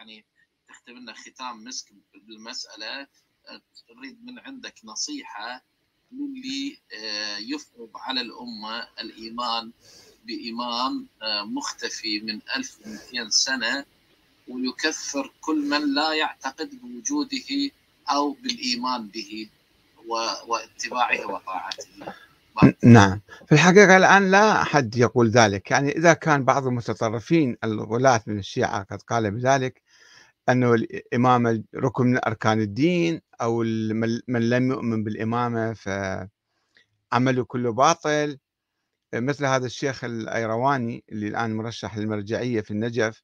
يعني تختم لنا ختام مسك بالمسألة نريد من عندك نصيحة للي يفرض على الأمة الإيمان بإمام مختفي من 1200 سنة ويكفر كل من لا يعتقد بوجوده أو بالإيمان به واتباعه وطاعته. نعم. في الحقيقة الآن لا أحد يقول ذلك. يعني إذا كان بعض المتطرفين الغلاة من الشيعة قد قال بذلك أنه الإمامة ركن من أركان الدين أو من لم يؤمن بالإمامة فعمله كله باطل. مثل هذا الشيخ الأيرواني اللي الآن مرشح للمرجعية في النجف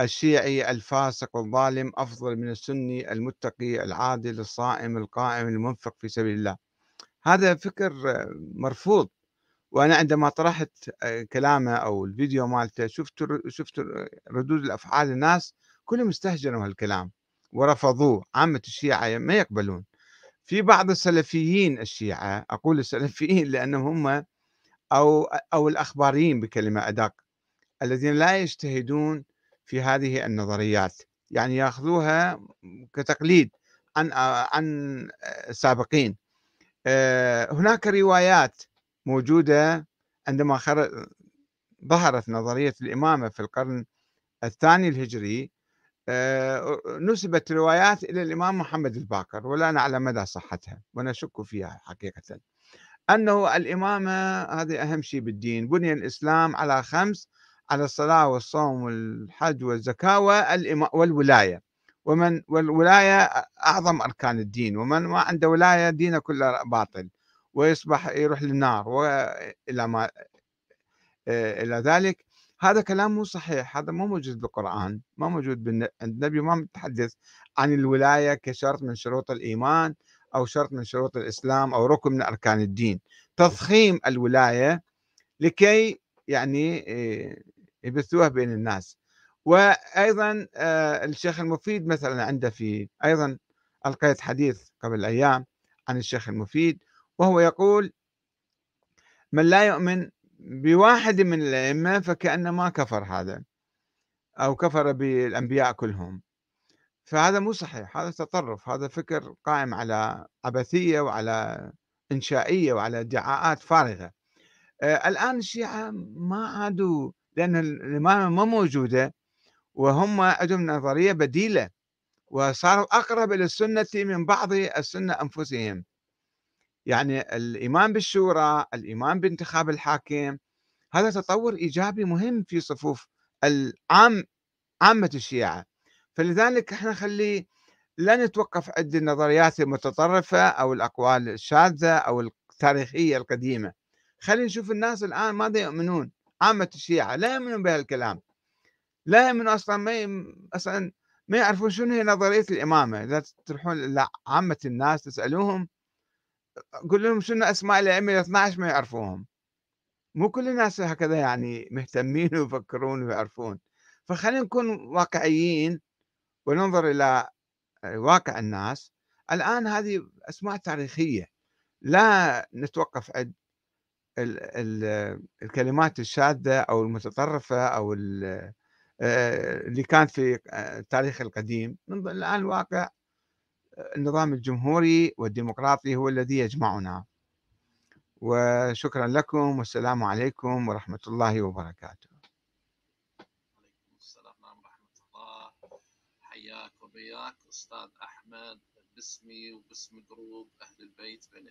الشيعي الفاسق الظالم أفضل من السني المتقي العادل الصائم القائم المنفق في سبيل الله. هذا فكر مرفوض. وأنا عندما طرحت كلامه أو الفيديو مالته شفت شفت ردود الأفعال الناس كلهم استهجنوا هالكلام ورفضوه عامة الشيعة ما يقبلون. في بعض السلفيين الشيعة أقول السلفيين لأنهم هم أو أو الأخباريين بكلمة أدق الذين لا يجتهدون في هذه النظريات. يعني يأخذوها كتقليد عن عن السابقين. هناك روايات موجودة عندما ظهرت نظرية الإمامة في القرن الثاني الهجري نسبت روايات إلى الإمام محمد الباقر ولا نعلم مدى صحتها ونشك فيها حقيقه. أنه الامامه هذه أهم شيء بالدين بني الإسلام على خمس على الصلاة والصوم والحج والزكاة والولاية. ومن والولاية أعظم أركان الدين ومن ما عنده ولاية دينه كله باطل ويصبح يروح للنار وإلى ما إلى ذلك. هذا كلام مو صحيح هذا مو موجود بالقرآن ما موجود عند النبي ما متحدث عن الولاية كشرط من شروط الإيمان أو شرط من شروط الإسلام أو ركن من أركان الدين. تضخيم الولاية لكي يعني يبثوها بين الناس. وأيضا آه، الشيخ المفيد مثلا عنده في أيضا ألقيت حديث قبل أيام عن الشيخ المفيد وهو يقول من لا يؤمن بواحد من الأئمة فكانما كفر هذا أو كفر بالأنبياء كلهم. فهذا مو صحيح هذا تطرف هذا فكر قائم على عبثية وعلى إنشائية وعلى ادعاءات فارغة. آه، الآن الشيعة ما عادوا لأن الإمامة ما موجودة وهم عندهم نظرية بديلة وصاروا أقرب إلى السنة من بعض السنة أنفسهم. يعني الإيمان بالشورى الإيمان بانتخاب الحاكم هذا تطور إيجابي مهم في صفوف العام عامة الشيعة. فلذلك إحنا خلي لا نتوقف عند النظريات المتطرفة أو الأقوال الشاذة أو التاريخية القديمة. خلينا نشوف الناس الآن ماذا يؤمنون؟ عامة الشيعة لا يؤمنون بهالكلام. لا يؤمنون أصلا ما يم... أصلا ما يعرفون شنو هي نظرية الإمامة. إذا تروحون لعامة الناس تسألوهم قول لهم شنو أسماء الأئمة ال 12 ما يعرفوهم. مو كل الناس هكذا يعني مهتمين ويفكرون ويعرفون. فخلينا نكون واقعيين وننظر إلى واقع الناس. الآن هذه أسماء تاريخية. لا نتوقف عند الكلمات الشاذة أو المتطرفة أو آه، اللي كانت في التاريخ القديم. الآن الواقع النظام الجمهوري والديمقراطي هو الذي يجمعنا. وشكرا لكم والسلام عليكم ورحمة الله وبركاته. السلام ورحمة الله. حياك وبياك أستاذ أحمد. باسمي وباسم جروب أهل البيت بين